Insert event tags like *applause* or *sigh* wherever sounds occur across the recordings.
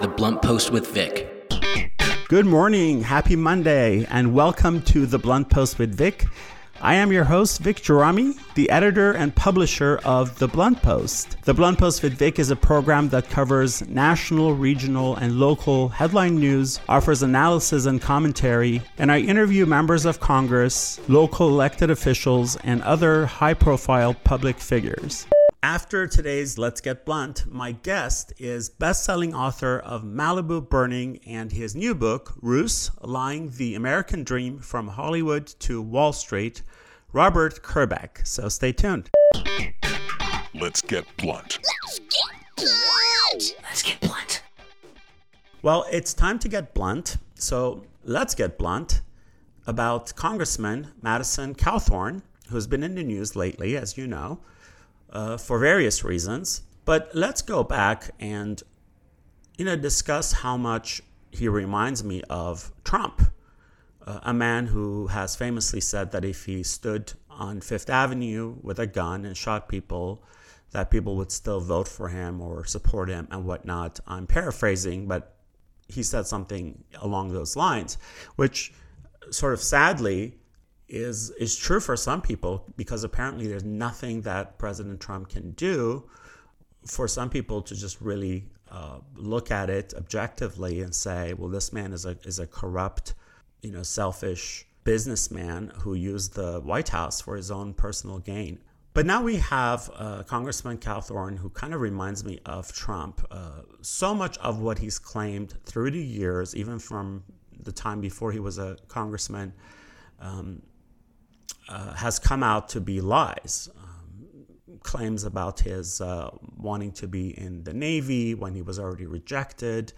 The Blunt Post with Vic. Good morning, happy Monday, and welcome to The Blunt Post with Vic. I am your host, Vic Gerami, the editor and publisher of The Blunt Post. The Blunt Post with Vic is a program that covers national, regional, and local headline news, offers analysis and commentary, and I interview members of Congress, local elected officials, and other high profile public figures. After today's Let's Get Blunt, my guest is best-selling author of Malibu Burning and his new book, Ruse, Lying the American Dream from Hollywood to Wall Street, Robert Kerbeck. So stay tuned. Let's get blunt. Let's get blunt. Let's get blunt. Well, it's time to get blunt. So let's get blunt about Congressman Madison Cawthorn, who's been in the news lately, as you know uh, for various reasons. But let's go back and you know discuss how much he reminds me of Trump, uh, a man who has famously said that if he stood on Fifth Avenue with a gun and shot people, that people would still vote for him or support him and whatnot. I'm paraphrasing, but he said something along those lines, which sort of sadly is is true for some people because apparently there's nothing that President Trump can do for some people to just really uh, look at it objectively and say, well, this man is a is a corrupt, you know, selfish businessman who used the White House for his own personal gain. But now we have uh, Congressman Cawthorn, who kind of reminds me of Trump. Uh, so much of what he's claimed through the years, even from the time before he was a congressman, um, uh, has come out to be lies. Um, claims about his uh, wanting to be in the Navy when he was already rejected,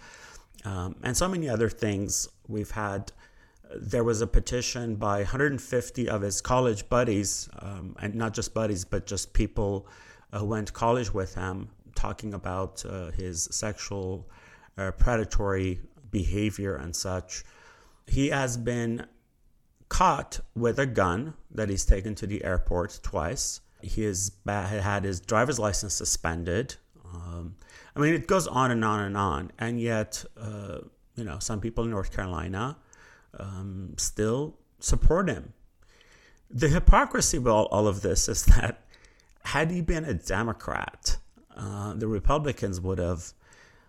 um, and so many other things. We've had. There was a petition by 150 of his college buddies, um, and not just buddies, but just people uh, who went to college with him, talking about uh, his sexual uh, predatory behavior and such. He has been caught with a gun that he's taken to the airport twice. He has had his driver's license suspended. Um, I mean, it goes on and on and on. And yet, uh, you know, some people in North Carolina um, still support him. The hypocrisy of all, all, of this is *laughs* that had he been a Democrat, uh, the Republicans would have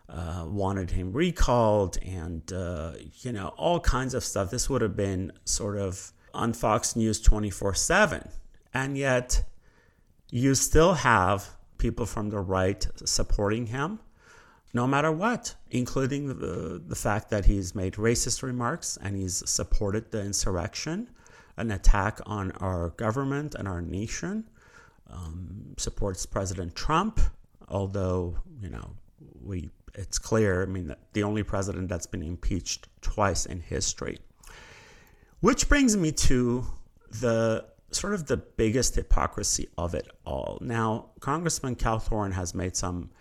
uh, wanted him recalled and, uh, you know, all kinds of stuff. This would have been sort of on Fox News 24 7. And yet, you still have people from the right supporting him no matter what, including the, the fact that he's made racist remarks and he's supported the insurrection, an attack on our government and our nation, um, supports President Trump, although, you know, we it's clear, I mean, the only president that's been impeached twice in history. Which brings me to the sort of the biggest hypocrisy of it all. Now, Congressman Cawthorn has made some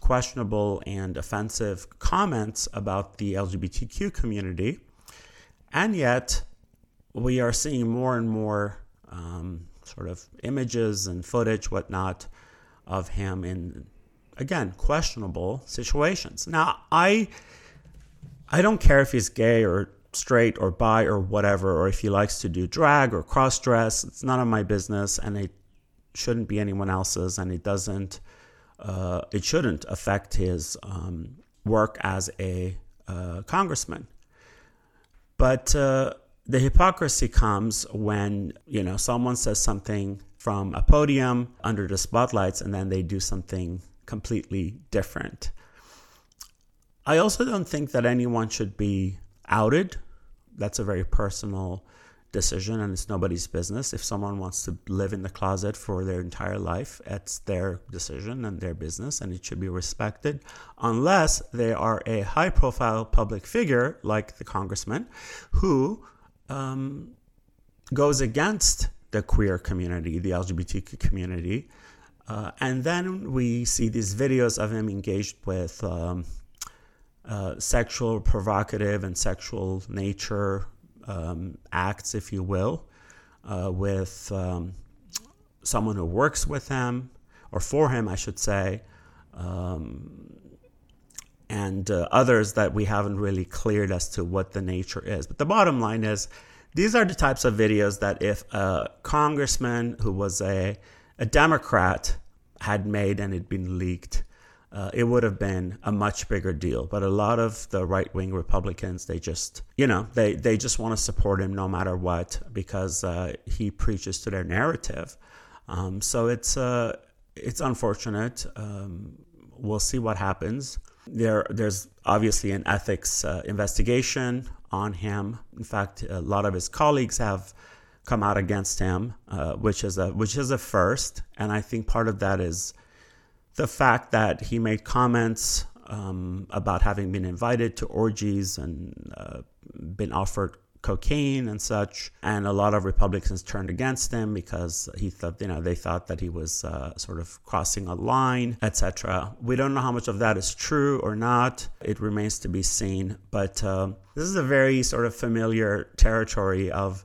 questionable and offensive comments about the LGBTQ community, and yet we are seeing more and more um, sort of images and footage, whatnot, of him in again questionable situations. Now, I I don't care if he's gay or straight or bi or whatever, or if he likes to do drag or cross dress. It's none of my business, and it shouldn't be anyone else's, and it doesn't. Uh, it shouldn't affect his um, work as a uh, congressman. But uh, the hypocrisy comes when you know someone says something from a podium under the spotlights, and then they do something completely different. I also don't think that anyone should be outed. That's a very personal decision and it's nobody's business. If someone wants to live in the closet for their entire life, it's their decision and their business and it should be respected unless they are a high profile public figure like the congressman who um, goes against the queer community, the LGBTQ community, uh, and then we see these videos of him engaged with um, uh, sexual, provocative, and sexual nature um, acts, if you will, uh, with um, someone who works with him, or for him, I should say. Um, and uh, others that we haven't really cleared as to what the nature is. But the bottom line is these are the types of videos that if a congressman who was a, a Democrat had made and it been leaked, uh, it would have been a much bigger deal. But a lot of the right wing Republicans, they just, you know, they, they just want to support him no matter what because uh, he preaches to their narrative. Um, so it's uh, it's unfortunate. Um, we'll see what happens. There, there's obviously an ethics uh, investigation on him. In fact, a lot of his colleagues have come out against him, uh, which is a which is a first. And I think part of that is the fact that he made comments um, about having been invited to orgies and uh, been offered cocaine and such. And a lot of Republicans turned against him because he thought, you know, they thought that he was uh, sort of crossing a line, etc. We don't know how much of that is true or not. It remains to be seen. But uh, this is a very sort of familiar territory of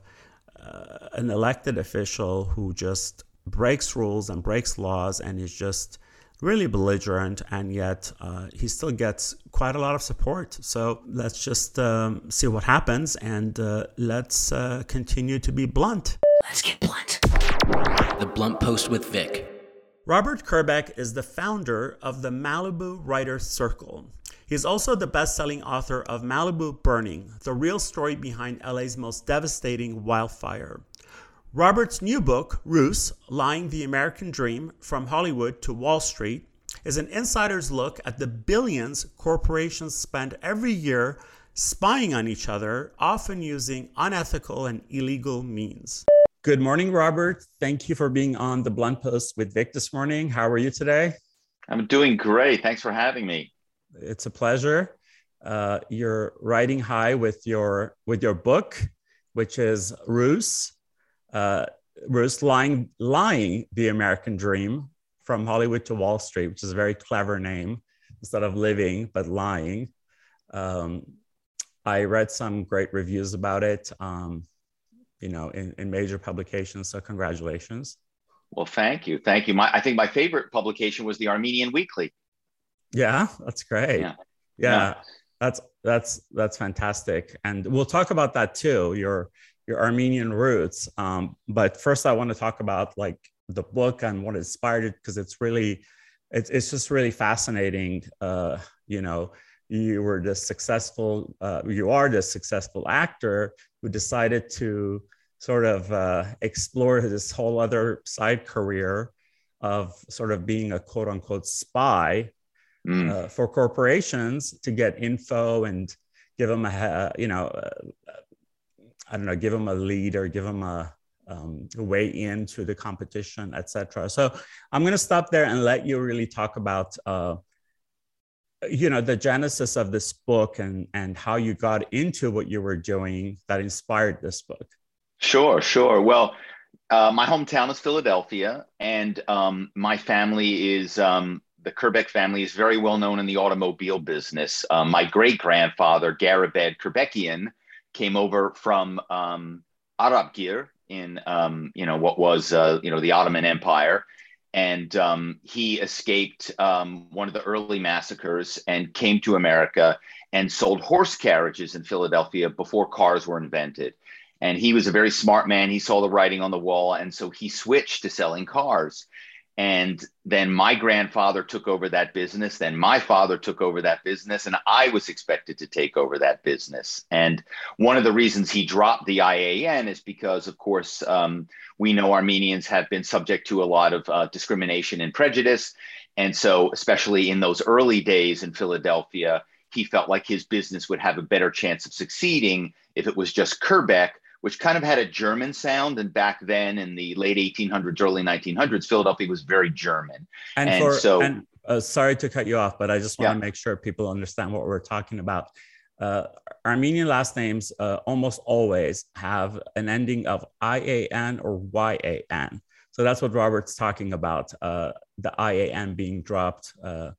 uh, an elected official who just breaks rules and breaks laws and is just really belligerent, and yet uh, he still gets quite a lot of support. So let's just um, see what happens and uh, let's uh, continue to be blunt. Let's get blunt. The Blunt Post with Vic. Robert Kerbeck is the founder of the Malibu Writers Circle. He is also the best selling author of Malibu Burning, the real story behind LA's most devastating wildfire. Robert's new book, Ruse Lying the American Dream From Hollywood to Wall Street, is an insider's look at the billions corporations spend every year spying on each other, often using unethical and illegal means. Good morning, Robert. Thank you for being on the Blunt Post with Vic this morning. How are you today? I'm doing great. Thanks for having me. It's a pleasure. Uh, you're riding high with your with your book, which is Ruse uh, was lying, lying the American dream from Hollywood to Wall Street, which is a very clever name instead of living, but lying. Um, I read some great reviews about it, um, you know, in, in major publications. So congratulations. Well, thank you. Thank you. My, I think my favorite publication was the Armenian Weekly. Yeah, that's great. Yeah. yeah. yeah. That's that's that's fantastic. And we'll talk about that too. Your your Armenian roots. Um, but first, I want to talk about like the book and what inspired it because it's really, it's it's just really fascinating. Uh, you know, you were this successful, uh, you are this successful actor who decided to sort of uh, explore this whole other side career of sort of being a quote unquote spy mm. uh, for corporations to get info and give them a you know I don't know, give them a lead or give them a um, way into the competition, etc. So I'm going to stop there and let you really talk about, uh, you know, the genesis of this book and and how you got into what you were doing that inspired this book. Sure, sure. Well, uh, my hometown is Philadelphia, and um, my family is um, the Kerbeck family is very well known in the automobile business. Um, my great grandfather, Garabed Kerbeckian, came over from um, Arabgir in um, you know what was uh, you know the Ottoman Empire, and um, he escaped um, one of the early massacres and came to America and sold horse carriages in Philadelphia before cars were invented. And he was a very smart man. He saw the writing on the wall, and so he switched to selling cars. And then my grandfather took over that business. Then my father took over that business. And I was expected to take over that business. And one of the reasons he dropped the IAN is because, of course, um, we know Armenians have been subject to a lot of uh, discrimination and prejudice. And so, especially in those early days in Philadelphia, he felt like his business would have a better chance of succeeding if it was just Kerbeck which kind of had a German sound. And back then, in the late 1800s, early 1900s, Philadelphia was very German. And, and for, so, and, uh, sorry to cut you off, but I just want yeah. to make sure people understand what we're talking about. Uh, Armenian last names uh, almost always have an ending of IAN or YAN. So that's what Robert's talking about uh, the IAN being dropped uh,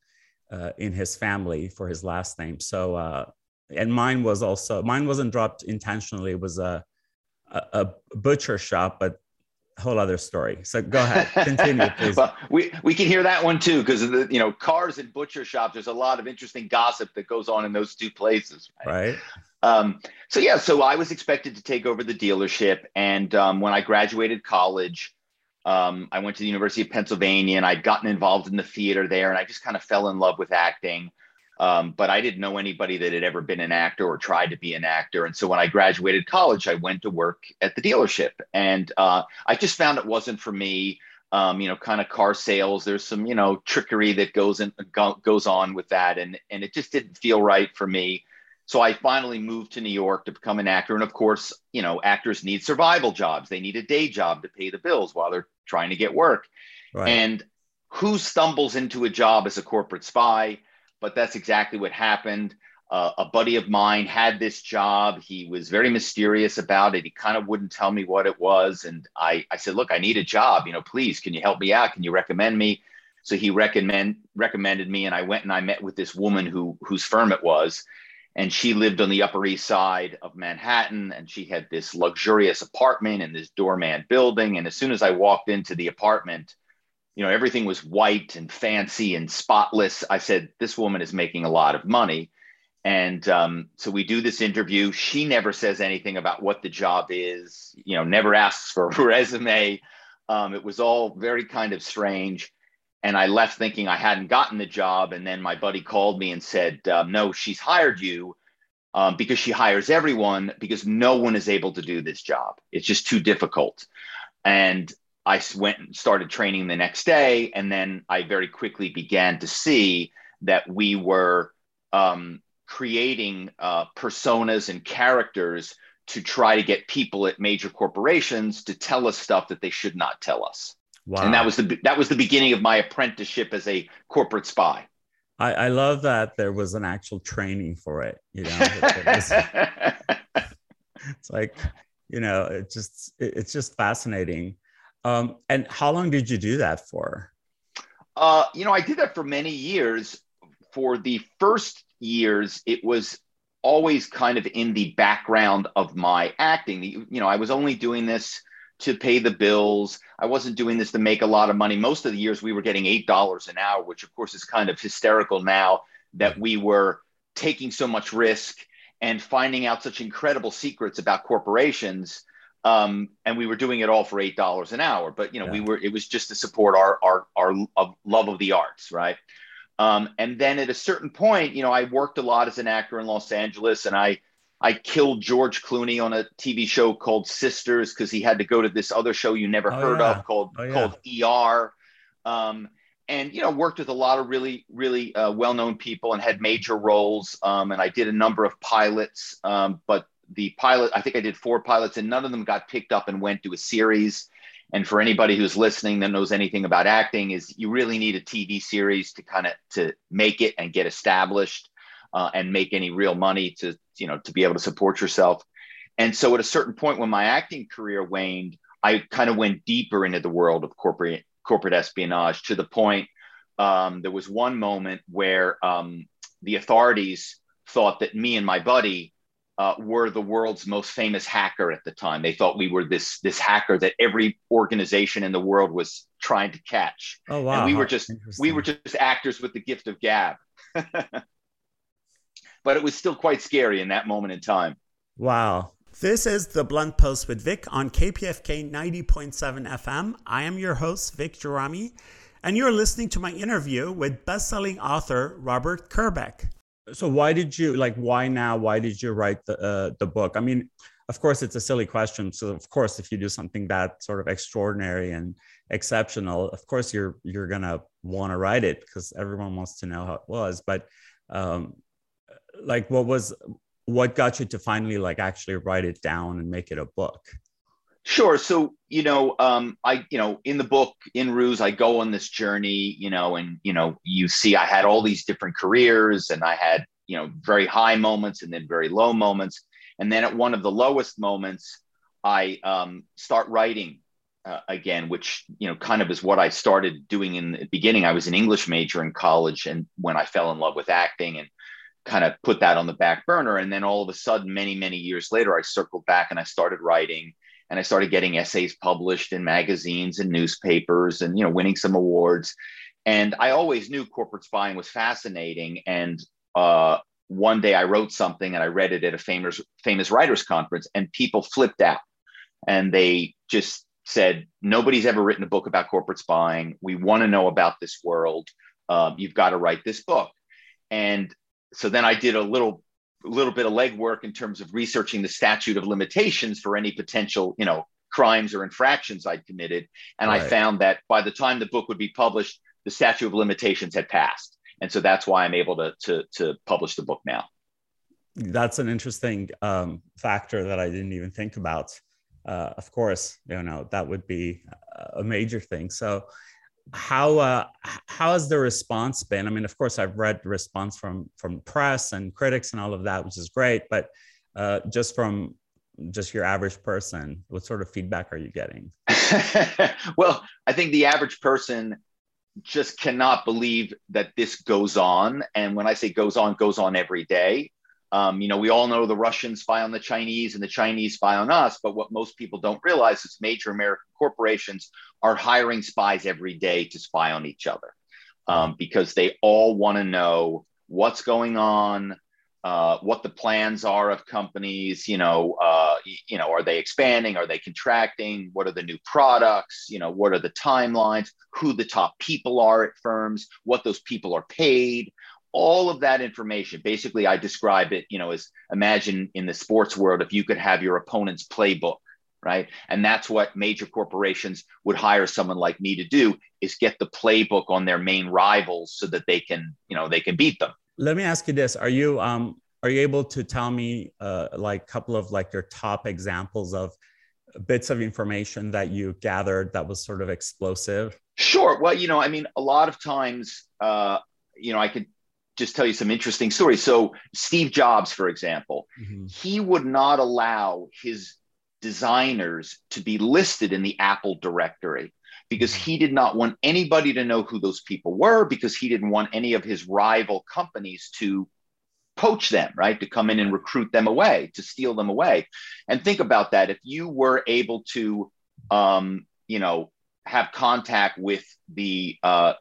uh, in his family for his last name. So, and mine was also, mine wasn't dropped intentionally. It was a, a, butcher shop, but whole other story. So go ahead, *laughs* continue, please. well, we we can hear that one too because the you know cars and butcher shops. There's a lot of interesting gossip that goes on in those two places. Right. right. Um, so yeah, so I was expected to take over the dealership, and um, when I graduated college, um, I went to the University of Pennsylvania, and I'd gotten involved in the theater there, and I just kind of fell in love with acting. Um, but I didn't know anybody that had ever been an actor or tried to be an actor. And so when I graduated college, I went to work at the dealership. And uh, I just found it wasn't for me. Um, you know, kind of car sales. There's some, you know, trickery that goes in go, goes on with that, and and it just didn't feel right for me. So I finally moved to New York to become an actor. And of course, you know, actors need survival jobs. They need a day job to pay the bills while they're trying to get work. Right. And who stumbles into a job as a corporate spy? But that's exactly what happened. Uh, a buddy of mine had this job. He was very mysterious about it. He kind of wouldn't tell me what it was. And I, I said, look, I need a job. You know, please, can you help me out? Can you recommend me? So he recommend recommended me, and I went and I met with this woman who whose firm it was, and she lived on the Upper East Side of Manhattan, and she had this luxurious apartment in this doorman building. And as soon as I walked into the apartment, you know everything was white and fancy and spotless. I said this woman is making a lot of money. And um, so we do this interview. She never says anything about what the job is you know never asks for a *laughs* resume. Um, it was all very kind of strange. And i left thinking i hadn't gotten the job. And then my buddy called me and said um, no she's hired you um, because she hires everyone because no one is able to do this job. It's just too difficult. And I went and started training the next day. And then I very quickly began to see that we were um, creating uh, personas and characters to try to get people at major corporations to tell us stuff that they should not tell us. Wow. And that was the that was the beginning of my apprenticeship as a corporate spy. I, I love that there was an actual training for it. You know, *laughs* it's like you know, it just it, it's just fascinating. Um, and how long did you do that for? Uh, you know, I did that for many years. For the first years, it was always kind of in the background of my acting. You know, I was only doing this to pay the bills. I wasn't doing this to make a lot of money. Most of the years we were getting $8 an hour, which of course is kind of hysterical now that we were taking so much risk and finding out such incredible secrets about corporations um, and we were doing it all for eight dollars an hour. But you know, yeah. we were it was just to support our our our love of the arts, right? Um, and then at a certain point, you know, I worked a lot as an actor in Los Angeles, and I I killed George Clooney on a TV show called Sisters because he had to go to this other show you never oh, heard yeah. of called oh, yeah. called ER. Um, and you know worked with a lot of really really uh, well-known people and had major roles um, and i did a number of pilots um, but the pilot, I think I did four pilots, and none of them got picked up and went to a series. And for anybody who's listening that knows anything about acting, is you really need a TV series to kind of to make it and get established uh, and make any real money to you know to be able to support yourself. And so at a certain point when my acting career waned, I kind of went deeper into the world of corporate corporate espionage to the point um, there was one moment where um, the authorities thought that me and my buddy uh, were the world's most famous hacker at the time. They thought we were this this hacker that every organization in the world was trying to catch. Oh wow! And we were just we were just actors with the gift of gab. *laughs* but it was still quite scary in that moment in time. Wow. This is the Blunt Post with Vic on KPFK 90.7 FM. I am your host, Vic Gerami, and you're listening to my interview with best-selling author Robert Kerbeck so why did you like why now? Why did you write the uh, the book? I mean of course it's a silly question. So of course if you do something that sort of extraordinary and exceptional of course you're you're gonna want to write it because everyone wants to know how it was. But um like what was what got you to finally like actually write it down and make it a book Sure. So, you know, um, I, you know, in the book, in Ruse, I go on this journey, you know, and, you know, you see I had all these different careers and I had, you know, very high moments and then very low moments. And then at one of the lowest moments, I um, start writing uh, again, which, you know, kind of is what I started doing in the beginning. I was an English major in college and when I fell in love with acting and kind of put that on the back burner. And then all of a sudden, many, many years later, I circled back and I started writing and I started getting essays published in magazines and newspapers, and you know, winning some awards. And I always knew corporate spying was fascinating. And uh, one day I wrote something and I read it at a famous famous writers conference, and people flipped out, and they just said, "Nobody's ever written a book about corporate spying. We want to know about this world. Um, you've got to write this book." And so then I did a little a little bit of legwork in terms of researching the statute of limitations for any potential, you know, crimes or infractions I'd committed. And right. I found that by the time the book would be published, the statute of limitations had passed. And so that's why I'm able to, to, to publish the book now. That's an interesting um, factor that I didn't even think about. Uh, of course, you know, that would be a major thing. So how uh, how has the response been? I mean, of course, I've read response from from press and critics and all of that, which is great. But uh, just from just your average person, what sort of feedback are you getting? *laughs* well, I think the average person just cannot believe that this goes on, and when I say goes on, goes on every day. Um, you know, we all know the Russians spy on the Chinese and the Chinese spy on us, but what most people don't realize is major American corporations are hiring spies every day to spy on each other um, because they all want to know what's going on, uh, what the plans are of companies. You know, uh, you know, are they expanding? Are they contracting? What are the new products? You know, what are the timelines? Who the top people are at firms? What those people are paid? All of that information. Basically i describe it you know as imagine in the sports world if you could have your opponent's playbook right? And that's what major corporations would hire someone like me to do is get the playbook on their main rivals so that they can you know they can beat them. Let me ask you this. Are you um are you able to tell me uh, like a couple of like your top examples of bits of information that you gathered that was sort of explosive? Sure. Well you know i mean a lot of times uh you know i could just tell you some interesting stories. So, Steve Jobs, for example, mm-hmm. he would not allow his designers to be listed in the Apple directory because mm-hmm. he did not want anybody to know who those people were because he didn't want any of his rival companies to poach them, right? To come in and recruit them away, to steal them away. And think about that. If you were able to, um, you know, have contact with the uh,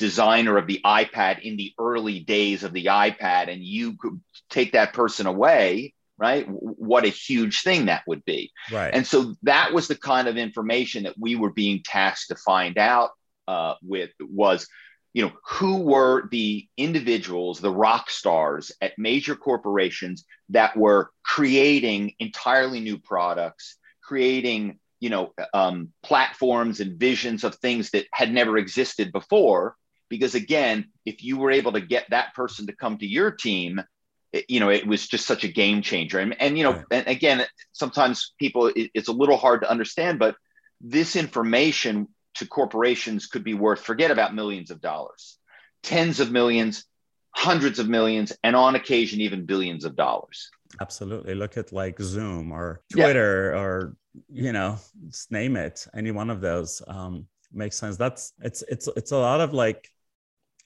designer of the iPad in the early days of the iPad and you could take that person away, right? What a huge thing that would be. Right. And so that was the kind of information that we were being tasked to find out uh, with was, you know, who were the individuals, the rock stars at major corporations that were creating entirely new products, creating you know um, platforms and visions of things that had never existed before because again if you were able to get that person to come to your team it, you know it was just such a game changer and, and you know right. and again sometimes people it, it's a little hard to understand but this information to corporations could be worth forget about millions of dollars tens of millions hundreds of millions and on occasion even billions of dollars absolutely look at like zoom or twitter yeah. or you know just name it any one of those um, makes sense that's it's it's it's a lot of like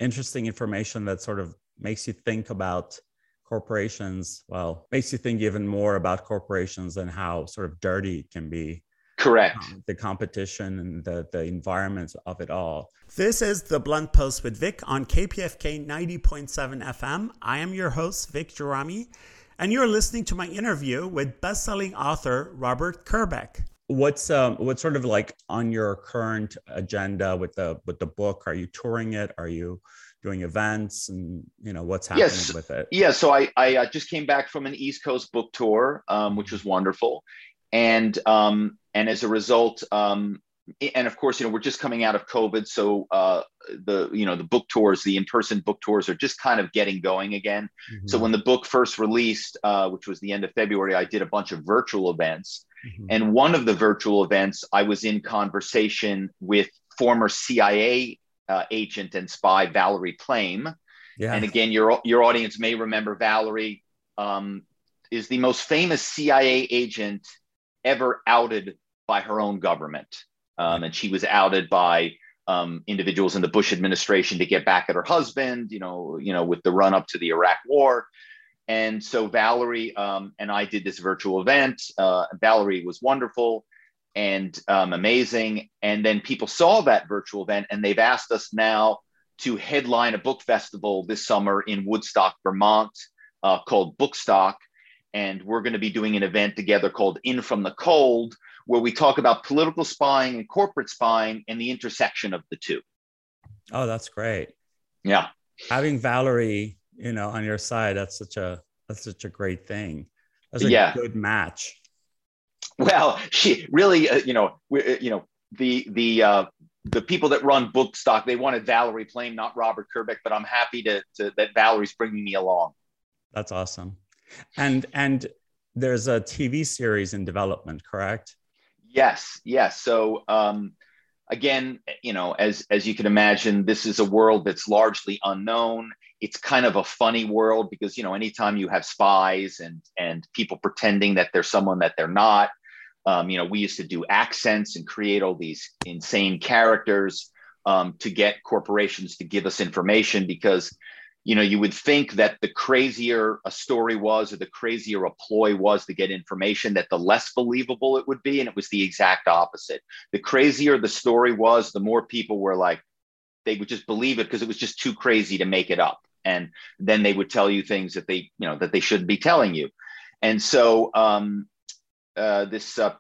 interesting information that sort of makes you think about corporations well makes you think even more about corporations and how sort of dirty it can be. Correct. Um, the competition and the, the environment of it all. This is the blunt post with vic on kpfk 90.7 fm i am your host vic Gerami, and you're listening to my interview with best-selling author robert kerbeck what's um what's sort of like on your current agenda with the with the book? Are you touring it? Are you doing events? And you know what's happening yes. with it? Yeah so i i uh, just came back from an east coast book tour um, which was wonderful. And um and as a result um and of course you know we're just coming out of covid so uh the you know the book tours the in-person book tours are just kind of getting going again mm-hmm. so when the book first released uh, which was the end of february i did a bunch of virtual events Mm-hmm. And one of the virtual events, I was in conversation with former CIA uh, agent and spy Valerie Plame. Yeah. And again, your your audience may remember Valerie um, is the most famous CIA agent ever outed by her own government, um, and she was outed by um, individuals in the Bush administration to get back at her husband. You know, you know, with the run up to the Iraq War. And so Valerie um, and I did this virtual event. Uh, Valerie was wonderful. and um, amazing. And then people saw that virtual event and they've asked us now to headline a book festival this summer in Woodstock, Vermont, uh, called Bookstock. And we're going to be doing an event together called In From the Cold, where we talk about political spying and corporate spying and the intersection of the two. Oh, that's great. Yeah. Having Valerie, you know, on your side, that's such a that's such a great thing. That's a Yeah. good match. Well, she really, uh, you know, we, uh, you know, the the uh, the people that run Bookstock, they wanted Valerie Plame, not Robert Kerbeck, but I'm happy to, to that Valerie's bringing me along. That's awesome. And and there's a TV series in development, correct? Yes, yes. So um, again, you know, as as you can imagine, this is a world that's largely unknown. It's kind of a funny world because you know, anytime you have spies and and people pretending that they're someone that they're not, um, you know, we used to do accents and create all these insane characters um, to get corporations to give us information because you know you would think that the crazier a story was or the crazier a ploy was to get information that the less believable it would be and it was the exact opposite. The crazier the story was the more people were like they would just believe it because it was just too crazy to make it up. And then they would tell you things that they you know that they shouldn't be telling you. And so um, uh, this uh,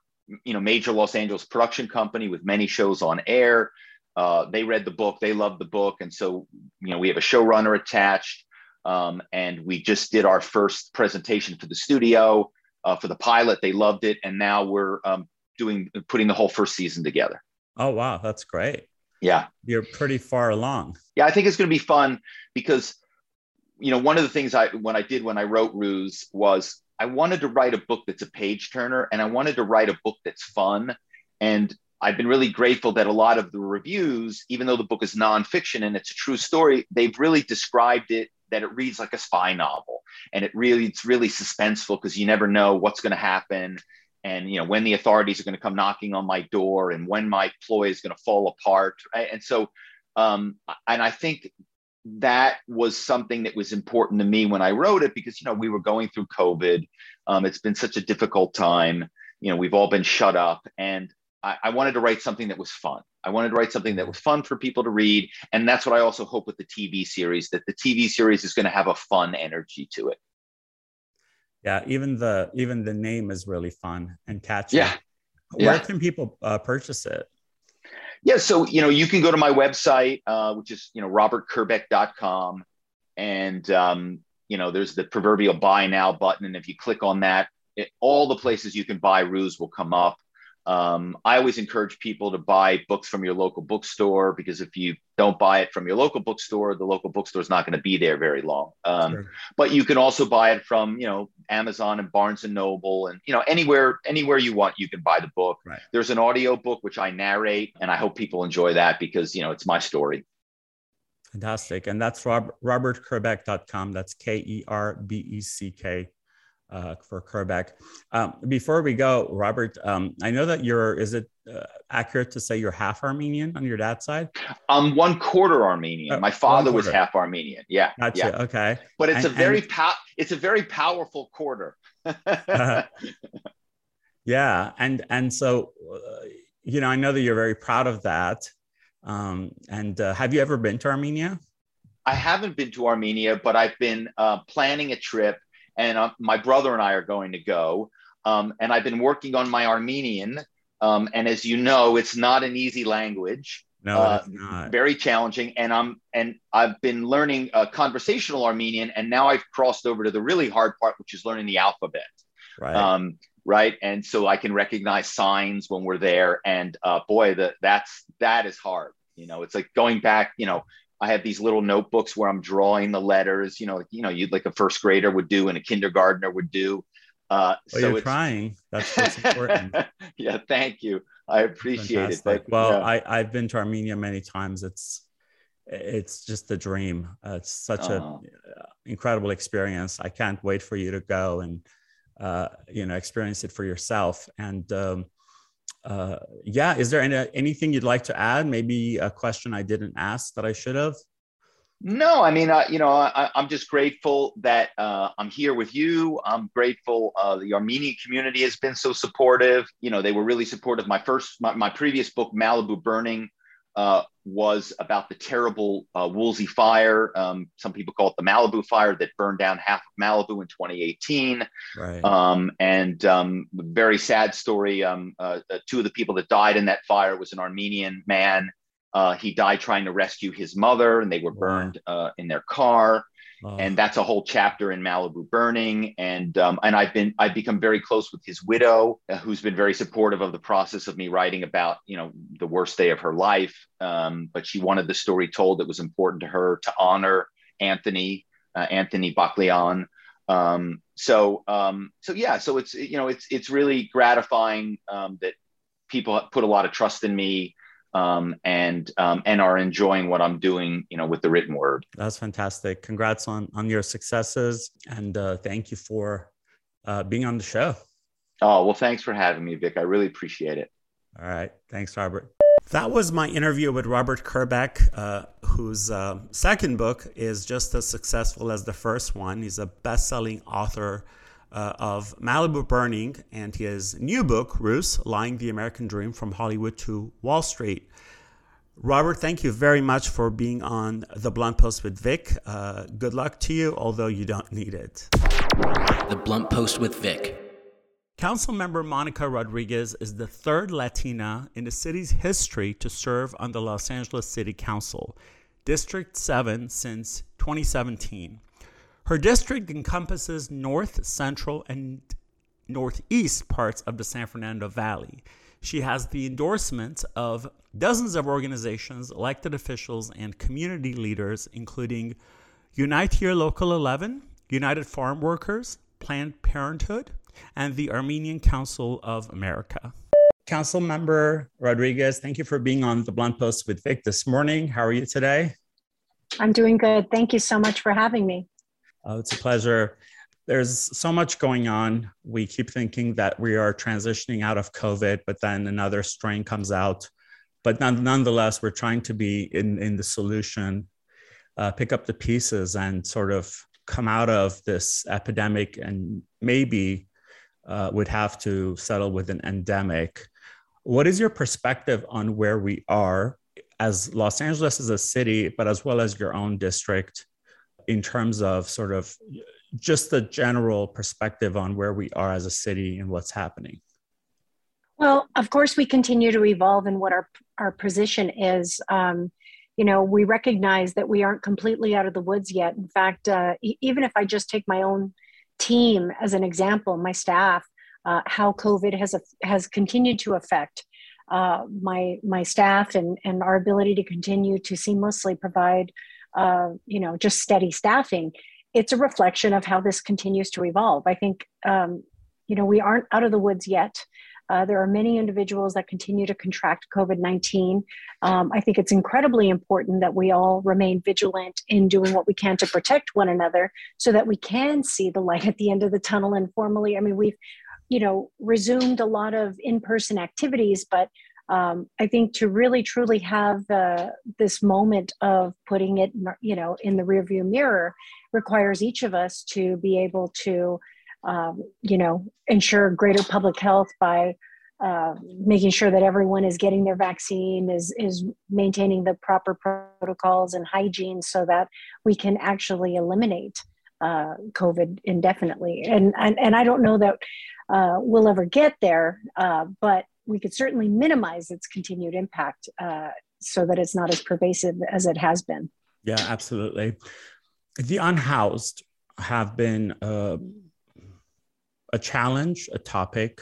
you know major los angeles production company with many shows on air uh, they read the book, they loved the book, and so you know we have a showrunner attached, um, and we just did our first presentation for the studio uh, for the pilot. They loved it, and now we're um, doing putting the whole first season together. Oh wow, that's great. Yeah, You're pretty far along. yeah, I think it's going to be fun because you know one of the things I when I did when I wrote Ruse was I wanted to write a book that's a page turner, and I wanted to write a book that's fun, and I've been really grateful that a lot of the reviews, even though the book is nonfiction and it's a true story, they've really described it that it reads like a spy novel, and it really it's really suspenseful because you never know what's going to happen, and you know when the authorities are going to come knocking on my door, and when my ploy is going to fall apart, and so, um, and I think that was something that was important to me when I wrote it because you know we were going through COVID, um, it's been such a difficult time, you know we've all been shut up, and I, I wanted to write something that was fun. I wanted to write something that was fun for people to read. And that's what I also hope with the TV series, that the TV series is going to have a fun energy to it. Yeah, even the even the name is really fun and catchy. Yeah. Where Yeah. can people uh, purchase it? Yeah. So, you know, you can go to my website, uh, which is, you know, robertkerbeck.com. And, um, you know, there's the proverbial buy now button. And if you click on that, it, all the places you can buy Ruse will come up. Um, I always encourage people to buy books from your local bookstore because if you don't buy it from your local bookstore, the local bookstore is not going to be there very long. Um, Sure. But you can also buy it from you know Amazon and Barnes and Noble and you know anywhere anywhere you want you can buy the book. Right. There's an audio book which I narrate, and I hope people enjoy that because you know it's my story. Fantastic. And that's Rob, robertkerbeck.com. That's K E R B E C K uh, for Kerbeck. Um, before we go, Robert, um, I know that you're, is it uh, accurate to say you're half Armenian on your dad's side? I'm one quarter Armenian. Oh, my father was half Armenian. Yeah, Gotcha. yeah. Okay. But it's And- a very and- pow- it's a very powerful quarter. *laughs* yeah. And, and so, uh, you know, I know that you're very proud of that. Um, and uh, have you ever been to Armenia? I haven't been to Armenia, but I've been uh, planning a trip, and uh, my brother and I are going to go. Um, and I've been working on my Armenian. Um, and as you know, it's not an easy language, No, Uh, it's not. very challenging. And I'm and I've been learning uh, conversational Armenian, and now I've crossed over to the really hard part, which is learning the alphabet. Right. Um, right, and so I can recognize signs when we're there. And uh, boy, that that's that is hard. You know, it's like going back. You know, I have these little notebooks where I'm drawing the letters. You know, you know, you'd like a first grader would do and a kindergartner would do. Uh, well, so you're it's trying. That's what's important. *laughs* yeah, thank you. I appreciate it. But, well, yeah. I, I've been to Armenia many times. It's it's just a dream. Uh, it's such a Oh. uh, incredible experience. I can't wait for you to go and uh, you know experience it for yourself. And um, uh, yeah, is there any, anything you'd like to add? Maybe a question I didn't ask that I should have. No, I mean, uh, you know, I, am just grateful that uh, I'm here with you. I'm grateful uh, the Armenian community has been so supportive. You know, they were really supportive. My first, my, my previous book, Malibu Burning, uh, was about the terrible uh, Woolsey fire. Um, some people call it the Malibu fire that burned down half of Malibu in 2018. Right. Um, and um, very sad story. Um, uh, uh, two of the people that died in that fire was an Armenian man. Uh, he died trying to rescue his mother, and they were burned wow. Uh, in their car. And that's a whole chapter in Malibu Burning. And um, and I've been I've become very close with his widow, uh, who's been very supportive of the process of me writing about you know the worst day of her life. Um, but she wanted the story told. It was important to her to honor Anthony uh, Anthony Baklian. Um, so um, so yeah, so it's you know it's it's really gratifying um, that people put a lot of trust in me um, and um, and are enjoying what I'm doing, you know, with the written word. That's fantastic. Congrats on on your successes, and uh, thank you for uh, being on the show. Oh well, thanks for having me, Vic. I really appreciate it. All right, thanks, Robert. That was my interview with Robert Kerbeck, uh, whose uh, second book is just as successful as the first one. He's a best-selling author uh, of Malibu Burning and his new book, Ruse Lying the American Dream from Hollywood to Wall Street. Robert, thank you very much for being on the Blunt Post with Vic. Uh, good luck to you, although you don't need it. The Blunt Post with Vic. Councilmember Monica Rodriguez is the third Latina in the city's history to serve on the Los Angeles City Council, District 7 since 2017. Her district encompasses north, central, and northeast parts of the San Fernando Valley. She has the endorsement of dozens of organizations, elected officials, and community leaders, including Unite Here Local 11, United Farm Workers, Planned Parenthood, and the Armenian Council of America. Council Member Rodriguez, thank you for being on the Blunt Post with Vic this morning. How are you today? I'm doing good. Thank you so much for having me. Uh, it's a pleasure. There's so much going on. We keep thinking that we are transitioning out of COVID, but then another strain comes out. But nonetheless, we're trying to be in, in the solution, uh, pick up the pieces, and sort of come out of this epidemic and maybe uh, would have to settle with an endemic. What is your perspective on where we are as Los Angeles as a city, but as well as your own district? In terms of sort of just the general perspective on where we are as a city and what's happening? Well, of course, we continue to evolve in what our our position is. Um, you know, we recognize that we aren't completely out of the woods yet. In fact, uh, e- even if I just take my own team as an example, my staff, uh, how COVID has has continued to affect uh, my my staff and and our ability to continue to seamlessly provide you know just steady staffing it's a reflection of how this continues to evolve i think um, you know we aren't out of the woods yet uh, there are many individuals that continue to contract COVID 19. Um, I think it's incredibly important that we all remain vigilant in doing what we can to protect one another so that we can see the light at the end of the tunnel. And formally, I mean, we've, you know, resumed a lot of in person activities, but um, I think to really truly have this moment of putting it, you know, in the rearview mirror requires each of us to be able to, um, you know, ensure greater public health by uh, making sure that everyone is getting their vaccine, is is maintaining the proper protocols and hygiene, so that we can actually eliminate uh, COVID indefinitely. And, and and I don't know that uh, we'll ever get there, uh, but we could certainly minimize its continued impact uh, so that it's not as pervasive as it has been. Yeah, absolutely. The unhoused have been uh, a challenge, a topic.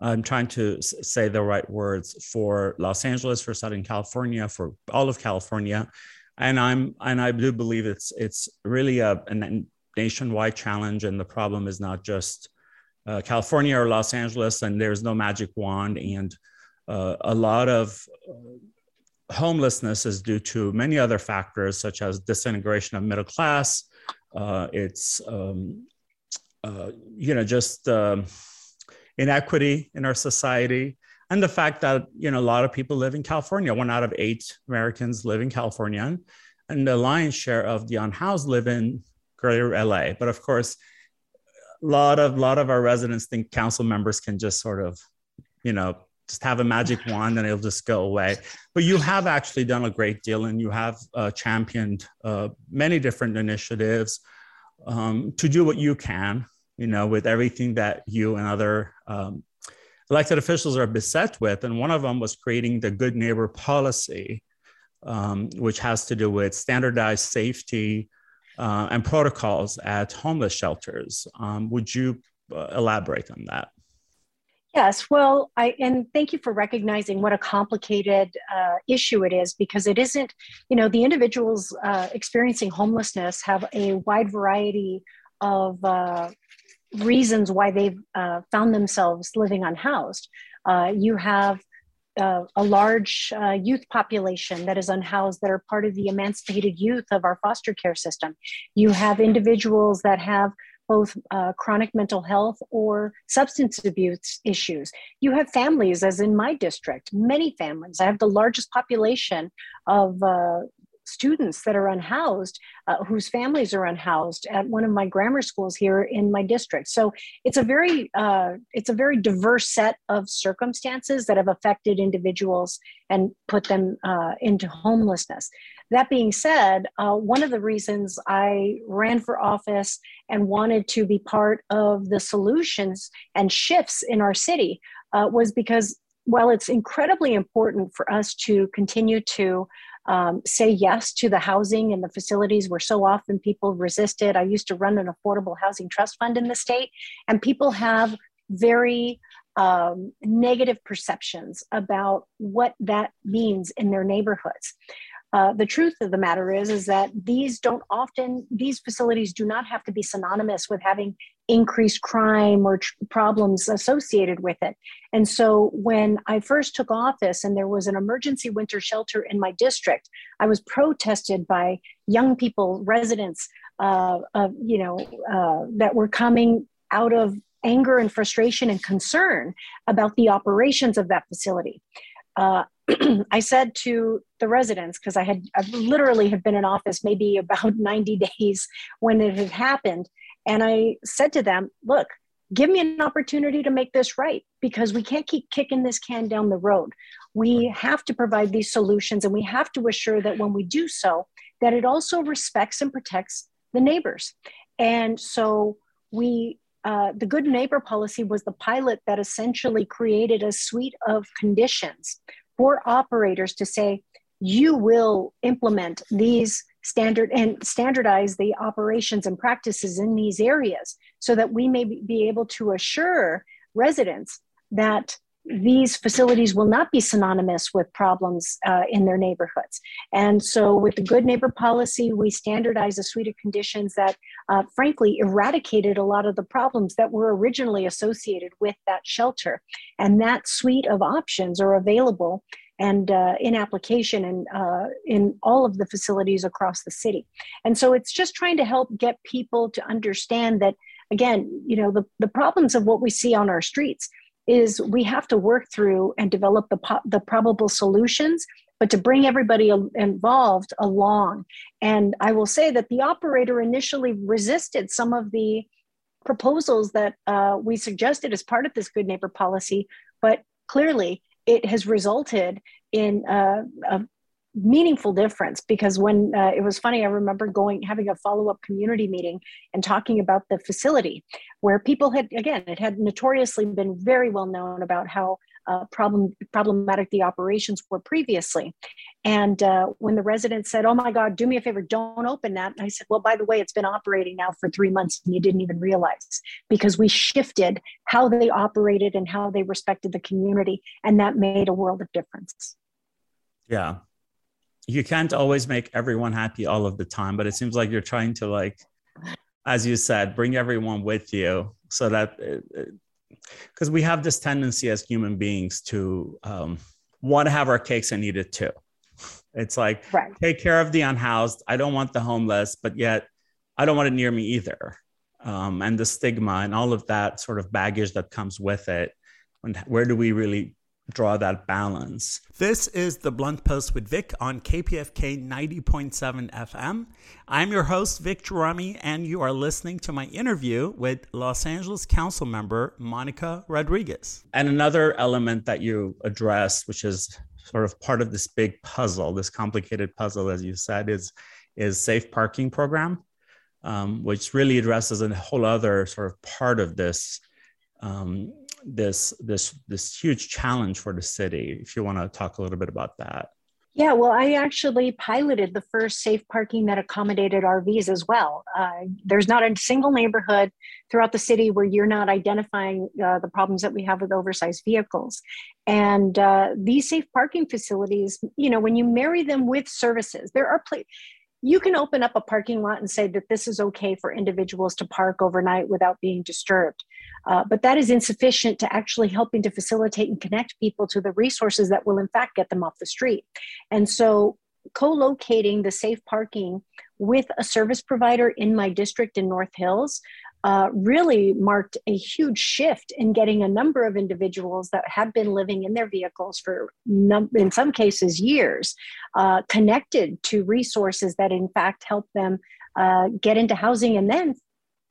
I'm trying to say the right words for Los Angeles, for Southern California, for all of California, and I'm and I do believe it's it's really a, a nationwide challenge, and the problem is not just uh, California or Los Angeles, and there's no magic wand. And uh, a lot of uh, homelessness is due to many other factors, such as disintegration of middle class. Uh, it's um, uh, you know just um, inequity in our society, and the fact that you know a lot of people live in California. One out of eight Americans live in California. and the lion's share of the unhoused live in greater LA. But of course, lot of lot of our residents think council members can just sort of, you know, just have a magic wand and it'll just go away. But you have actually done a great deal, and you have uh, championed uh, many different initiatives um, to do what you can. You know, with everything that you and other um, elected officials are beset with, and one of them was creating the Good Neighbor policy, um, which has to do with standardized safety uh, and protocols at homeless shelters. Um, would you uh, elaborate on that? Yes, well, I and thank you for recognizing what a complicated uh, issue it is because it isn't, you know, the individuals uh, experiencing homelessness have a wide variety of uh, reasons why they've uh, found themselves living unhoused. you have uh, a large uh, youth population that is unhoused that are part of the emancipated youth of our foster care system. You have individuals that have both uh, chronic mental health or substance abuse issues. You have families, as in my district, many families. I have the largest population of uh, students that are unhoused, uh, whose families are unhoused at one of my grammar schools here in my district. So it's a very uh, it's a very diverse set of circumstances that have affected individuals and put them uh, into homelessness. That being said, uh, one of the reasons I ran for office and wanted to be part of the solutions and shifts in our city uh, was because while it's incredibly important for us to continue to um, say yes to the housing and the facilities where so often people resisted. I used to run an affordable housing trust fund in the state, and people have very um, negative perceptions about what that means in their neighborhoods. Uh, the truth of the matter is is that these don't often these facilities do not have to be synonymous with having increased crime or tr- problems associated with it and so when i first took office and there was an emergency winter shelter in my district i was protested by young people residents uh, of you know uh, that were coming out of anger and frustration and concern about the operations of that facility uh, *clears throat* I said to the residents, because I had I literally have been in office maybe about *laughs* 90 days when it had happened. And I said to them, look, give me an opportunity to make this right because we can't keep kicking this can down the road. We have to provide these solutions and we have to assure that when we do so, that it also respects and protects the neighbors. And so we uh, the good neighbor policy was the pilot that essentially created a suite of conditions for operators to say, you will implement these standard and standardize the operations and practices in these areas so that we may be able to assure residents that these facilities will not be synonymous with problems uh, in their neighborhoods. And so, with the Good Neighbor policy, we standardized a suite of conditions that, uh, frankly, eradicated a lot of the problems that were originally associated with that shelter. And that suite of options are available and uh, in application and uh, in all of the facilities across the city. And so it's just trying to help get people to understand that, again, you know, the, the problems of what we see on our streets is we have to work through and develop the, po- the probable solutions but to bring everybody involved along and i will say that the operator initially resisted some of the proposals that uh, we suggested as part of this good neighbor policy but clearly it has resulted in uh, a meaningful difference because when uh, it was funny i remember going having a follow-up community meeting and talking about the facility where people had again it had notoriously been very well known about how uh, problem problematic the operations were previously. And uh, when the resident said, "Oh my God, do me a favor, don't open that," and I said, "Well, by the way, it's been operating now for three months, and you didn't even realize because we shifted how they operated and how they respected the community, and that made a world of difference." Yeah, you can't always make everyone happy all of the time, but it seems like you're trying to like, as you said, bring everyone with you so that it, it, because we have this tendency as human beings to um, want to have our cakes and eat it too. It's like right. take care of the unhoused. I don't want the homeless, but yet I don't want it near me either. Um, and the stigma and all of that sort of baggage that comes with it. And where do we really draw that balance. This is the Blunt Post with Vic on KPFK 90.7 FM. I'm your host, Vic Gerami, and you are listening to my interview with Los Angeles Council member Monica Rodriguez. And another element that you addressed, which is sort of part of this big puzzle, this complicated puzzle, as you said, is is safe parking program, um, which really addresses a whole other sort of part of this um, this this this huge challenge for the city. If you want to talk a little bit about that. Yeah, well, I actually piloted the first safe parking that accommodated RVs as well. Uh, there's not a single neighborhood throughout the city where you're not identifying uh, the problems that we have with oversized vehicles. And uh, these safe parking facilities, you know, when you marry them with services, there are places you can open up a parking lot and say that this is okay for individuals to park overnight without being disturbed. Uh, but that is insufficient to actually helping to facilitate and connect people to the resources that will, in fact, get them off the street. And so, co locating the safe parking with a service provider in my district in North Hills uh, really marked a huge shift in getting a number of individuals that have been living in their vehicles for, num- in some cases, years, uh, connected to resources that, in fact, help them uh, get into housing and then,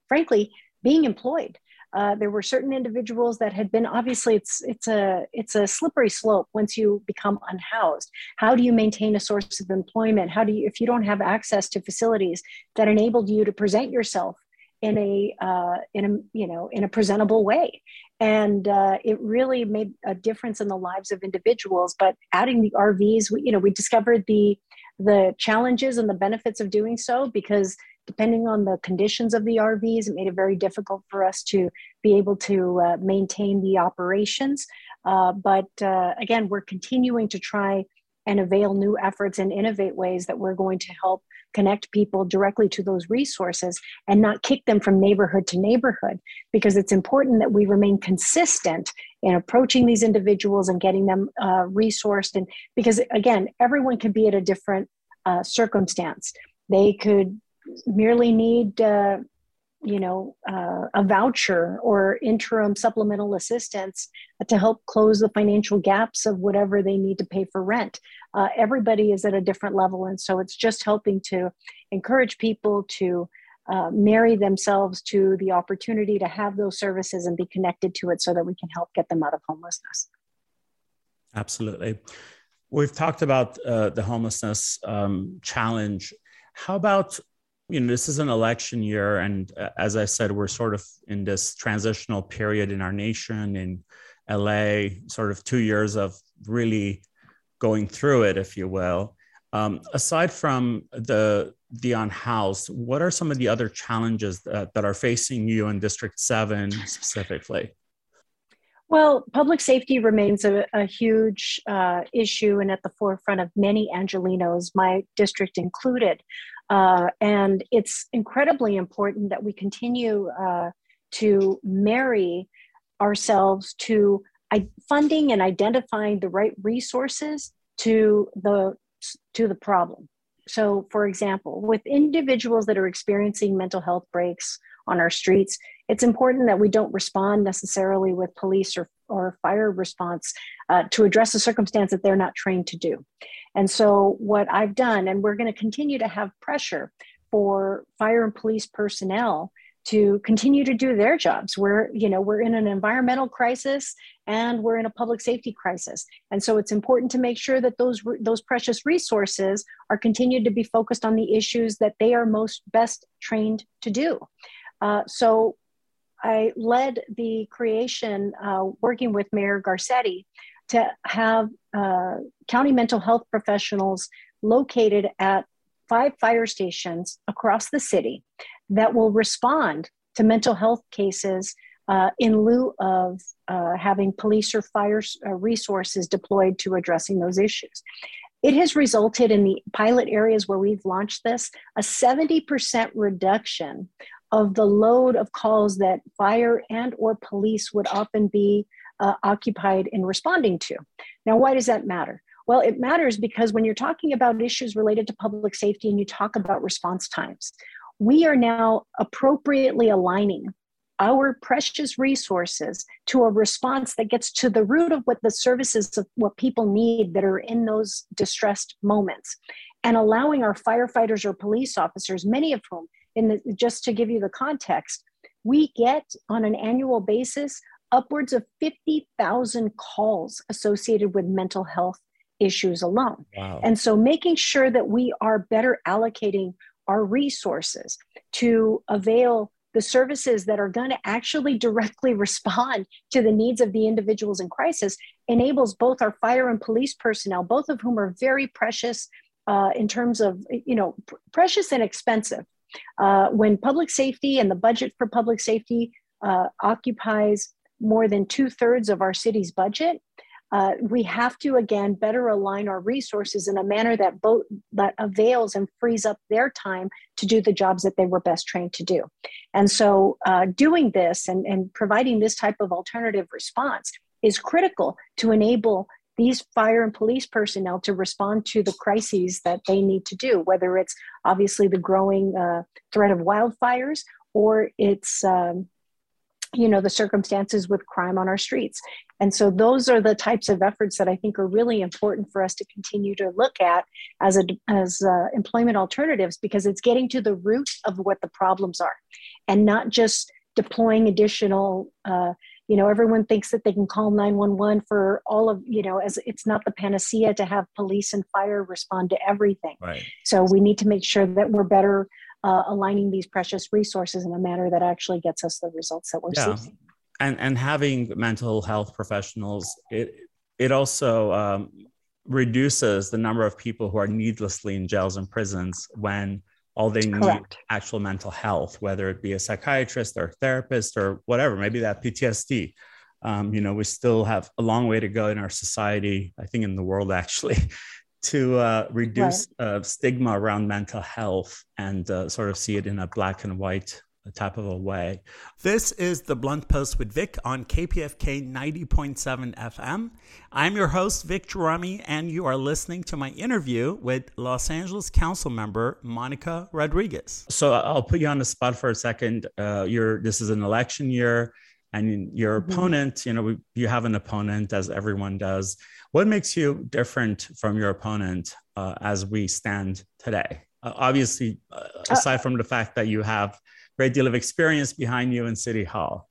frankly, being employed. Uh, there were certain individuals that had been obviously it's it's a it's a slippery slope once you become unhoused. How do you maintain a source of employment? How do you if you don't have access to facilities that enabled you to present yourself in a uh, in a you know in a presentable way? And uh, it really made a difference in the lives of individuals but adding the rvs we, you know we discovered the the challenges and the benefits of doing so because depending on the conditions of the rvs it made it very difficult for us to be able to uh, maintain the operations. Uh, but uh, again we're continuing to try and avail new efforts and innovate ways that we're going to help connect people directly to those resources and not kick them from neighborhood to neighborhood because it's important that we remain consistent in approaching these individuals and getting them uh, resourced. And because again everyone can be at a different uh, circumstance. They could merely need uh, you know uh, a voucher or interim supplemental assistance to help close the financial gaps of whatever they need to pay for rent. Uh, everybody is at a different level and so it's just helping to encourage people to uh, marry themselves to the opportunity to have those services and be connected to it so that we can help get them out of homelessness. Absolutely. We've talked about uh, the homelessness um, challenge. How about you know this is an election year and uh, as i said we're sort of in this transitional period in our nation in la sort of two years of really going through it if you will. Um, aside from the the unhoused what are some of the other challenges that, that are facing you in district 7 specifically well, public safety remains a, a huge uh, issue and at the forefront of many Angelenos, my district included. Uh, and it's incredibly important that we continue uh, to marry ourselves to funding and identifying the right resources to the to the problem. So, for example, with individuals that are experiencing mental health breaks on our streets, it's important that we don't respond necessarily with police or, or fire response uh, to address a circumstance that they're not trained to do. And so, what I've done, and we're going to continue to have pressure for fire and police personnel to continue to do their jobs. We're, you know, we're in an environmental crisis and we're in a public safety crisis. And so it's important to make sure that those those precious resources are continued to be focused on the issues that they are most best trained to do. Uh, so I led the creation, uh, working with Mayor Garcetti, to have uh, county mental health professionals located at five fire stations across the city that will respond to mental health cases uh, in lieu of uh, having police or fire uh, resources deployed to addressing those issues. It has resulted in the pilot areas where we've launched this a 70% reduction of the load of calls that fire and or police would often be uh, occupied in responding to. Now, why does that matter? Well, it matters because when you're talking about issues related to public safety and you talk about response times, we are now appropriately aligning our precious resources to a response that gets to the root of what the services of what people need that are in those distressed moments and allowing our firefighters or police officers many of whom in the, just to give you the context we get on an annual basis upwards of 50,000 calls associated with mental health issues alone. Wow. And so making sure that we are better allocating our resources to avail the services that are going to actually *laughs* directly respond to the needs of the individuals in crisis enables both our fire and police personnel, both of whom are very precious uh, in terms of, you know, pr- precious and expensive. Uh, when public safety and the budget for public safety uh, occupies more than two thirds of our city's budget, uh, we have to again better align our resources in a manner that both that avails and frees up their time to do the jobs that they were best trained to do. And so uh, doing this and, and providing this type of alternative response is critical to enable these fire and police personnel to respond to the crises that they need to do whether it's obviously the growing uh, threat of wildfires or it's um, you know the circumstances with crime on our streets. And so those are the types of efforts that i think are really important for us to continue to look at as a as uh, employment alternatives because it's getting to the root of what the problems are and not just deploying additional uh, you know everyone thinks that they can call 911 for all of you know as it's not the panacea to have police and fire respond to everything right. so we need to make sure that we're better uh, aligning these precious resources in a manner that actually gets us the results that we're yeah. seeking. And and having mental health professionals, it it also um, reduces the number of people who are needlessly in jails and prisons when all they need actual mental health, whether it be a psychiatrist or a therapist or whatever, maybe that PTSD. Um, you know, we still have a long way to go in our society, I think in the world actually, *laughs* to uh, reduce right. uh, stigma around mental health and uh, sort of see it in a black and white type of a way. This is the Blunt Post with Vic on KPFK 90.7 FM. I'm your host, Vic Gerami, and you are listening to my interview with Los Angeles Council member Monica Rodriguez. So I'll put you on the spot for a second. Uh, you're, this is an election year and your mm-hmm. opponent you know you have an opponent as everyone does what makes you different from your opponent uh, as we stand today uh, obviously uh, uh aside from the fact that you have great deal of experience behind you in city hall.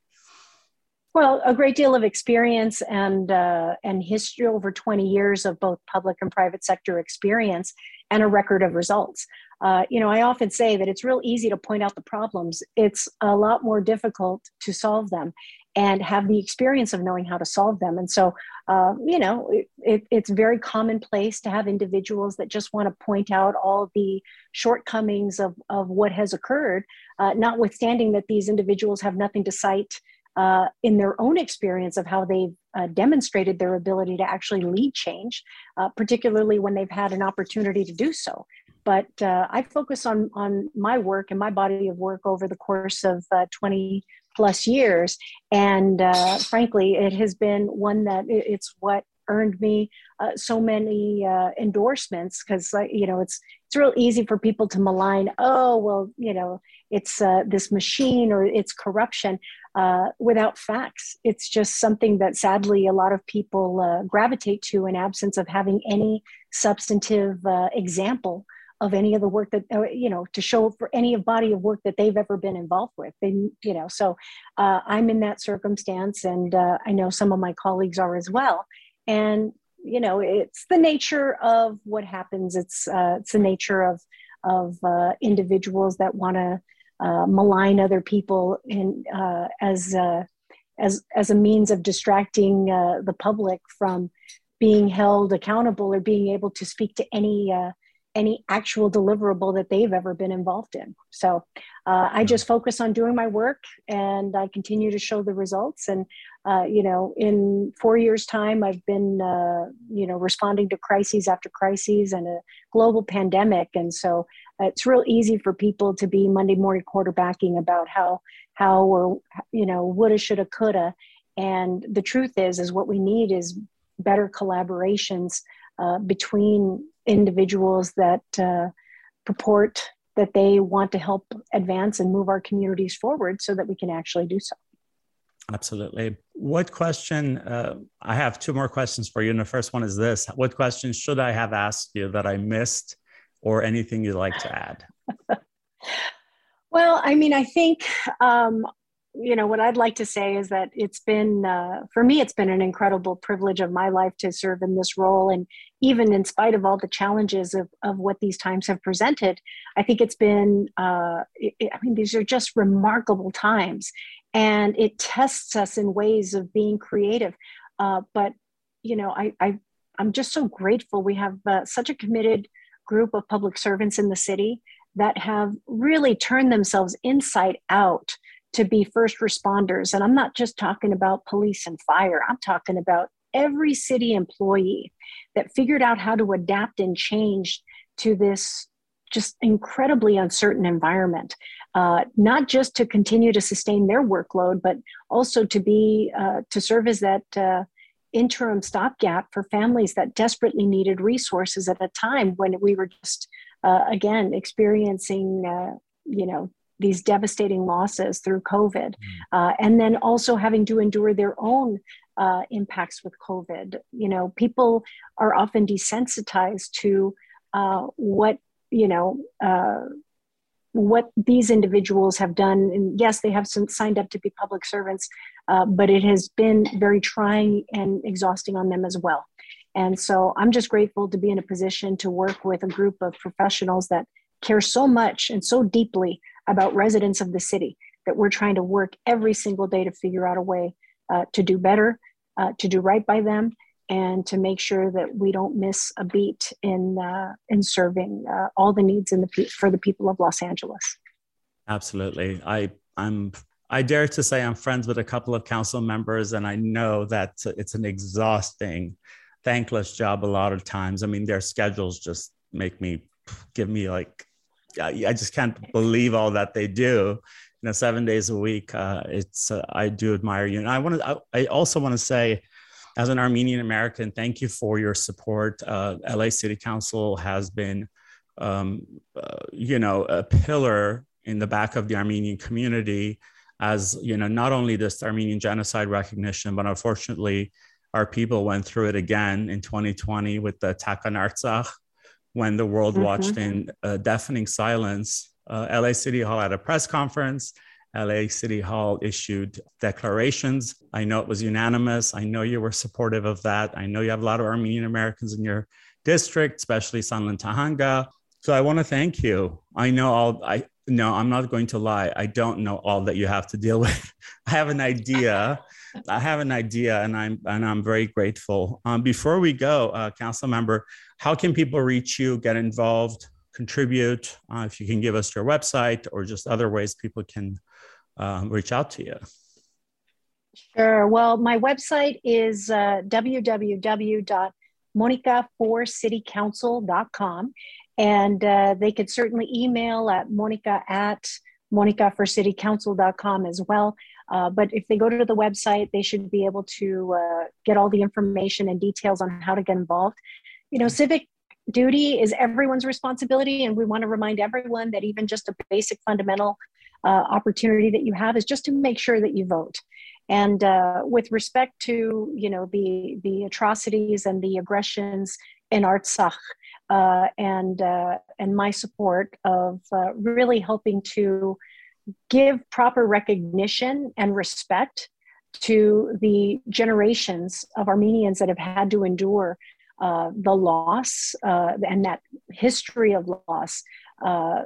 Well a great deal of experience and uh, and history over 20 years of both public and private sector experience and a record of results. Uh, you know, I often say that it's real easy to point out the problems. It's a lot more difficult to solve them and have the experience of knowing how to solve them. And so, uh, you know, it, it, it's very commonplace to have individuals that just want to point out all the shortcomings of, of what has occurred, uh, notwithstanding that these individuals have nothing to cite uh, in their own experience of how they've uh, demonstrated their ability to actually lead change, uh, particularly when they've had an opportunity to do so but uh, I focus on on my work and my body of work over the course of uh, 20 plus years, and uh, frankly, it has been one that it's what earned me uh, so many uh, endorsements because you know it's it's real easy for people to malign oh well you know it's uh, this machine or it's corruption without facts. It's just something that sadly a lot of people gravitate to in absence of having any substantive example of any of the work that uh, you know to show for any of body of work that they've ever been involved with. They you know so uh, i'm in that circumstance and uh, i know some of my colleagues are as well. And you know it's the nature of what happens. It's uh, it's the nature of of uh, individuals that want to uh, malign other people in as as as a means of distracting the public from being held accountable or being able to speak to any any actual deliverable that they've ever been involved in. So uh, I just focus on doing my work and I continue to show the results. And, uh, you know, in four years' time, I've been, uh, you know, responding to crises after crises and a global pandemic. And so it's real easy for people to be Monday morning quarterbacking about how, how or, you know, woulda, shoulda, coulda. And the truth is, is what we need is better collaborations uh, between individuals that uh, purport that they want to help advance and move our communities forward so that we can actually do so. Absolutely. What question? Uh, I have two more questions for you. And the first one is this What questions should I have asked you that I missed, or anything you'd like to add? *laughs* well, I mean, I think um, you know what i'd like to say is that it's been uh, for me it's been an incredible privilege of my life to serve in this role. And even in spite of all the challenges of, of what these times have presented i think it's been uh, it, i mean these are just remarkable times. And it tests us in ways of being creative. Uh, but you know I, I i'm just so grateful we have uh, such a committed group of public servants in the city that have really turned themselves inside out to be first responders. And I'm not just talking about police and fire, I'm talking about every city employee that figured out how to adapt and change to this just incredibly uncertain environment. Uh, not just to continue to sustain their workload, but also to be uh, to serve as that uh, interim stopgap for families that desperately needed resources at a time when we were just uh, again experiencing uh, you know these devastating losses through COVID, mm. uh, and then also having to endure their own uh, impacts with COVID. You know, people are often desensitized to uh, what you know uh, what these individuals have done. And yes, they have some, signed up to be public servants, uh, but it has been very trying and exhausting on them as well. And so I'm just grateful to be in a position to work with a group of professionals that care so much and so deeply about residents of the city that we're trying to work every single day to figure out a way uh, to do better, uh, to do right by them, and to make sure that we don't miss a beat in uh, in serving uh, all the needs in the pe- for the people of Los Angeles. Absolutely, I I'm I dare to say I'm friends with a couple of council members, and I know that it's an exhausting, thankless job a lot of times. I mean, their schedules just make me give me like I just can't believe all that they do. You know, seven days a week. Uh, it's uh, I do admire you, and I want to. I, I, also want to say, as an Armenian American, thank you for your support. Uh, LA City Council has been, um, uh, you know, a pillar in the back of the Armenian community, as you know, not only this Armenian genocide recognition, but unfortunately, our people went through it again in 2020 with the attack on Artsakh when the world mm-hmm. watched in a deafening silence. Uh, LA City Hall had a press conference. LA City Hall issued declarations. I know it was unanimous. I know you were supportive of that. I know you have a lot of Armenian Americans in your district, especially Sunland-Tujunga. So I want to thank you. I know all I no, I'm not going to lie. I don't know all that you have to deal *laughs* with. I have an idea. *laughs* I have an idea, and I'm and I'm very grateful. Um, before we go, uh, council member, how can people reach you, get involved, contribute? Uh, if you can give us your website or just other ways people can uh, reach out to you. Sure. Well, my website is uh, www.monica4citycouncil.com. And uh, they could certainly email at monica at monicaforcitycouncil.com as well. Uh, but if they go to the website, they should be able to uh, get all the information and details on how to get involved. You know, civic duty is everyone's responsibility, and we want to remind everyone that even just a basic fundamental uh, opportunity that you have is just to make sure that you vote. And uh, with respect to you know the the atrocities and the aggressions in Artsakh, uh, and and my support of really helping to give proper recognition and respect to the generations of Armenians that have had to endure uh, the loss uh, and that history of loss uh,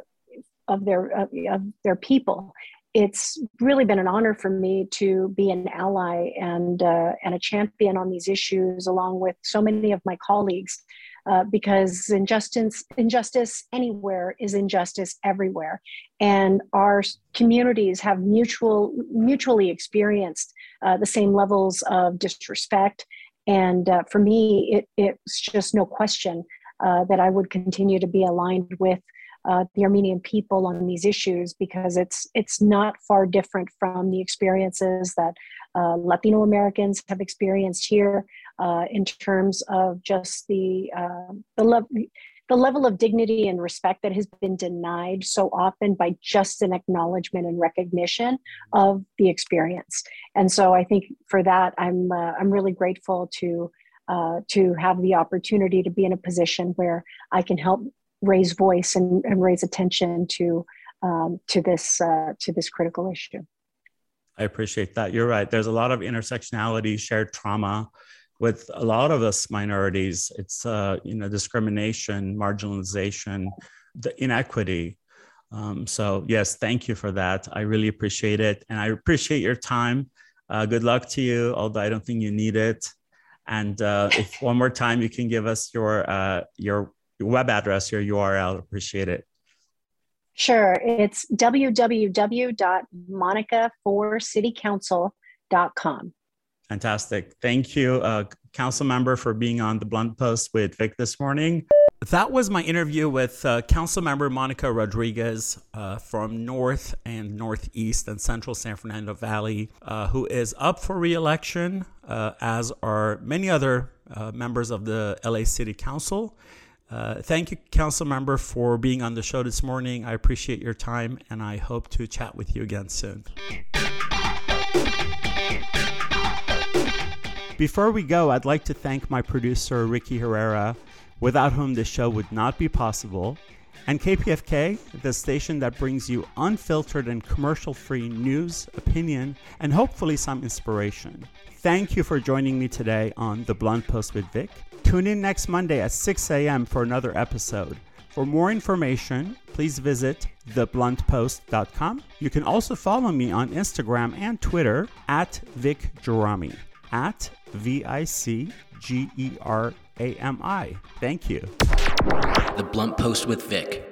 of their of their people. It's really been an honor for me to be an ally and and a champion on these issues, along with so many of my colleagues uh, because injustice injustice anywhere is injustice everywhere. And our communities have mutual mutually experienced uh, the same levels of disrespect. And uh, for me it, it's just no question uh, that i would continue to be aligned with uh, the Armenian people on these issues because it's it's not far different from the experiences that uh, Latino Americans have experienced here uh, in terms of just the uh, the love the level of dignity and respect that has been denied so often by just an acknowledgement and recognition of the experience. And so I think for that, I'm uh, I'm really grateful to uh, to have the opportunity to be in a position where I can help raise voice and, and raise attention to um, to this uh, to this critical issue. I appreciate that. You're right. There's a lot of intersectionality, shared trauma with a lot of us minorities. It's uh, you know discrimination, marginalization, the inequity. Um, so yes, thank you for that. I really appreciate it, and I appreciate your time. Uh, good luck to you, although I don't think you need it. And uh, if one more time you can give us your uh, your web address, your URL, appreciate it. Sure. It's www.monicaforcitycouncil.com. Fantastic. Thank you, uh, Council Member, for being on the Blunt Post with Vic this morning. That was my interview with uh, Council Member Monica Rodriguez uh, from North and Northeast and Central San Fernando Valley, uh, who is up for reelection, uh, as are many other uh, members of the LA City Council. Thank you, Council Member, for being on the show this morning. I appreciate your time and I hope to chat with you again soon. Before we go, I'd like to thank my producer, Ricky Herrera, without whom this show would not be possible, and KPFK, the station that brings you unfiltered and commercial free news, opinion, and hopefully some inspiration. Thank you for joining me today on The Blunt Post with Vic. Tune in next Monday at 6 a.m. for another episode. For more information, please visit thebluntpost.com. You can also follow me on Instagram and Twitter at Vic Gerami, at V I C G E R A M I. Thank you. The Blunt Post with Vic.